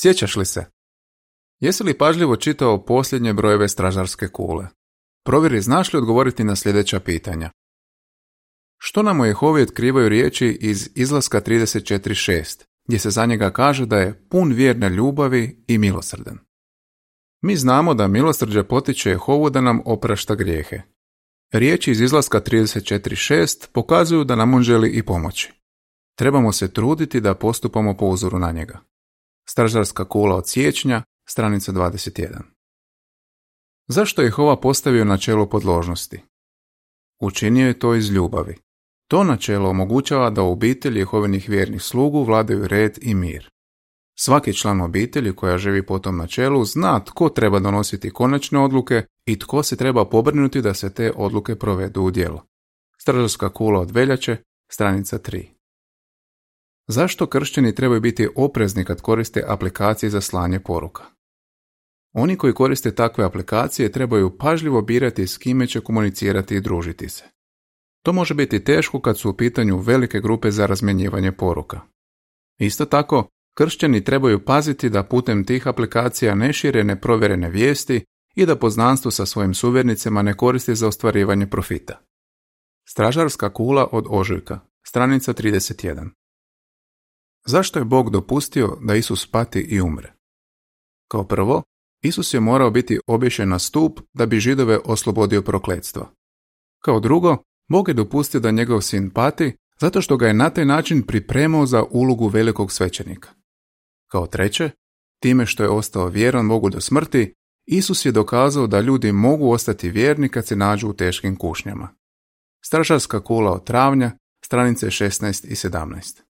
Sjećaš li se? Jesi li pažljivo čitao posljednje brojeve stražarske kule? Provjeri znaš li odgovoriti na sljedeća pitanja. Što nam u Jehovi otkrivaju riječi iz izlaska 34.6, gdje se za njega kaže da je pun vjerne ljubavi i milosrdan? Mi znamo da milosrđe potiče Jehovu da nam oprašta grijehe. Riječi iz izlaska 34.6 pokazuju da nam on želi i pomoći. Trebamo se truditi da postupamo po uzoru na njega. Stražarska kula od siječnja, stranica 21. Zašto je Jehova postavio načelo podložnosti? Učinio je to iz ljubavi. To načelo omogućava da u obitelji Jehovinih vjernih slugu vladaju red i mir. Svaki član obitelji koja živi po tom načelu zna tko treba donositi konačne odluke i tko se treba pobrinuti da se te odluke provedu u djelo. Stražarska kula od veljače, stranica 3. Zašto kršćani trebaju biti oprezni kad koriste aplikacije za slanje poruka? Oni koji koriste takve aplikacije trebaju pažljivo birati s kime će komunicirati i družiti se. To može biti teško kad su u pitanju velike grupe za razmjenjivanje poruka. Isto tako, kršćani trebaju paziti da putem tih aplikacija ne šire neprovjerene vijesti i da poznanstvo sa svojim suvjernicima ne koristi za ostvarivanje profita. Stražarska kula od ožujka, stranica 31. Zašto je Bog dopustio da Isus pati i umre? Kao prvo, Isus je morao biti obješen na stup da bi židove oslobodio prokletstva. Kao drugo, Bog je dopustio da njegov sin pati zato što ga je na taj način pripremao za ulogu velikog svećenika. Kao treće, time što je ostao vjeran Bogu do smrti, Isus je dokazao da ljudi mogu ostati vjerni kad se nađu u teškim kušnjama. Stražarska kula od travnja, stranice 16 i 17.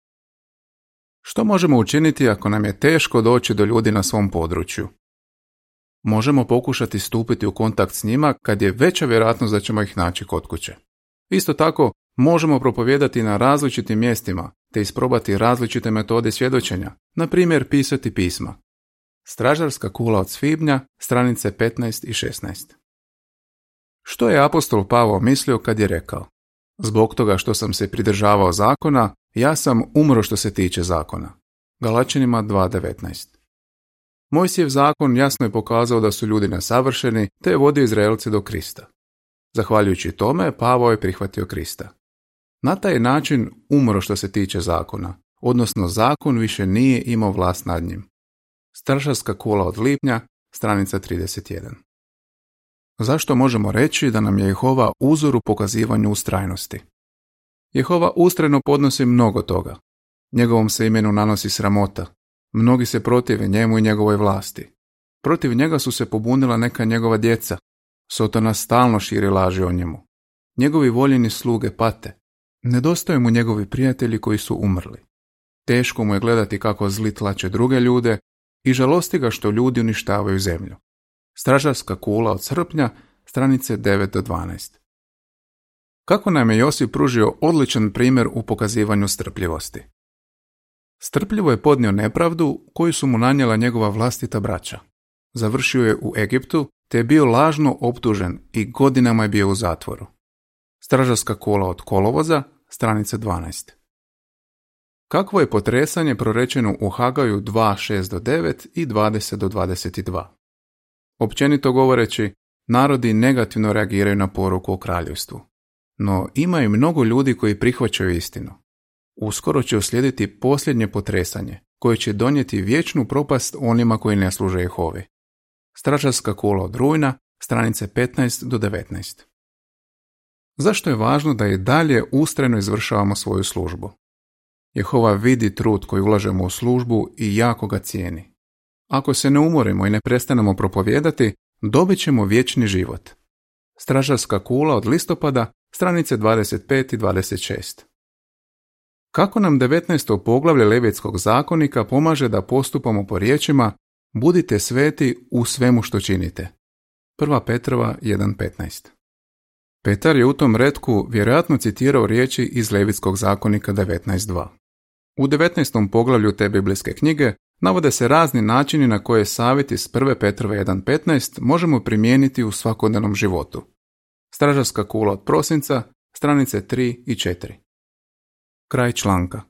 Što možemo učiniti ako nam je teško doći do ljudi na svom području? Možemo pokušati stupiti u kontakt s njima kad je veća vjerojatnost da ćemo ih naći kod kuće. Isto tako, možemo propovijedati na različitim mjestima te isprobati različite metode svjedočenja, na primjer pisati pisma. Stražarska kula od svibnja, stranice 15 i 16. Što je apostol Pavo mislio kad je rekao? Zbog toga što sam se pridržavao zakona, ja sam umro što se tiče zakona. Galačanima 2.19 Mojsijev zakon jasno je pokazao da su ljudi nesavršeni, te je vodio Izraelce do Krista. Zahvaljujući tome, Pavo je prihvatio Krista. Na taj način umro što se tiče zakona, odnosno zakon više nije imao vlast nad njim. Strašarska kula od lipnja, stranica 31. Zašto možemo reći da nam je Jehova uzor u pokazivanju ustrajnosti? Jehova ustrajno podnosi mnogo toga. Njegovom se imenu nanosi sramota. Mnogi se protive njemu i njegovoj vlasti. Protiv njega su se pobunila neka njegova djeca. Sotona stalno širi laži o njemu. Njegovi voljeni sluge pate. Nedostaju mu njegovi prijatelji koji su umrli. Teško mu je gledati kako zli tlače druge ljude i žalosti ga što ljudi uništavaju zemlju. Stražarska kula od srpnja, stranice 9 do 12. Kako nam je Josip pružio odličan primjer u pokazivanju strpljivosti? Strpljivo je podnio nepravdu koju su mu nanijela njegova vlastita braća. Završio je u Egiptu te je bio lažno optužen i godinama je bio u zatvoru. Stražarska kola od kolovoza, stranica 12. Kakvo je potresanje prorečeno u Hagaju 2.6 do 9 i 20 do 22? Općenito govoreći, narodi negativno reagiraju na poruku o kraljevstvu. No ima i mnogo ljudi koji prihvaćaju istinu. Uskoro će uslijediti posljednje potresanje, koje će donijeti vječnu propast onima koji ne služe Jehovi. Stražarska kula od rujna, stranice 15 do 19. Zašto je važno da i dalje ustrajno izvršavamo svoju službu? Jehova vidi trud koji ulažemo u službu i jako ga cijeni. Ako se ne umorimo i ne prestanemo propovijedati, dobit ćemo vječni život. Stražarska kula od listopada, stranice 25 i 26. Kako nam 19. poglavlje Levitskog zakonika pomaže da postupamo po riječima Budite sveti u svemu što činite. 1. Petrova 1.15 Petar je u tom redku vjerojatno citirao riječi iz Levitskog zakonika 19.2. U 19. poglavlju te biblijske knjige navode se razni načini na koje savjet iz 1. Petrova 1.15 možemo primijeniti u svakodnevnom životu. Stražarska kula od prosinca, stranice 3 i 4. Kraj članka.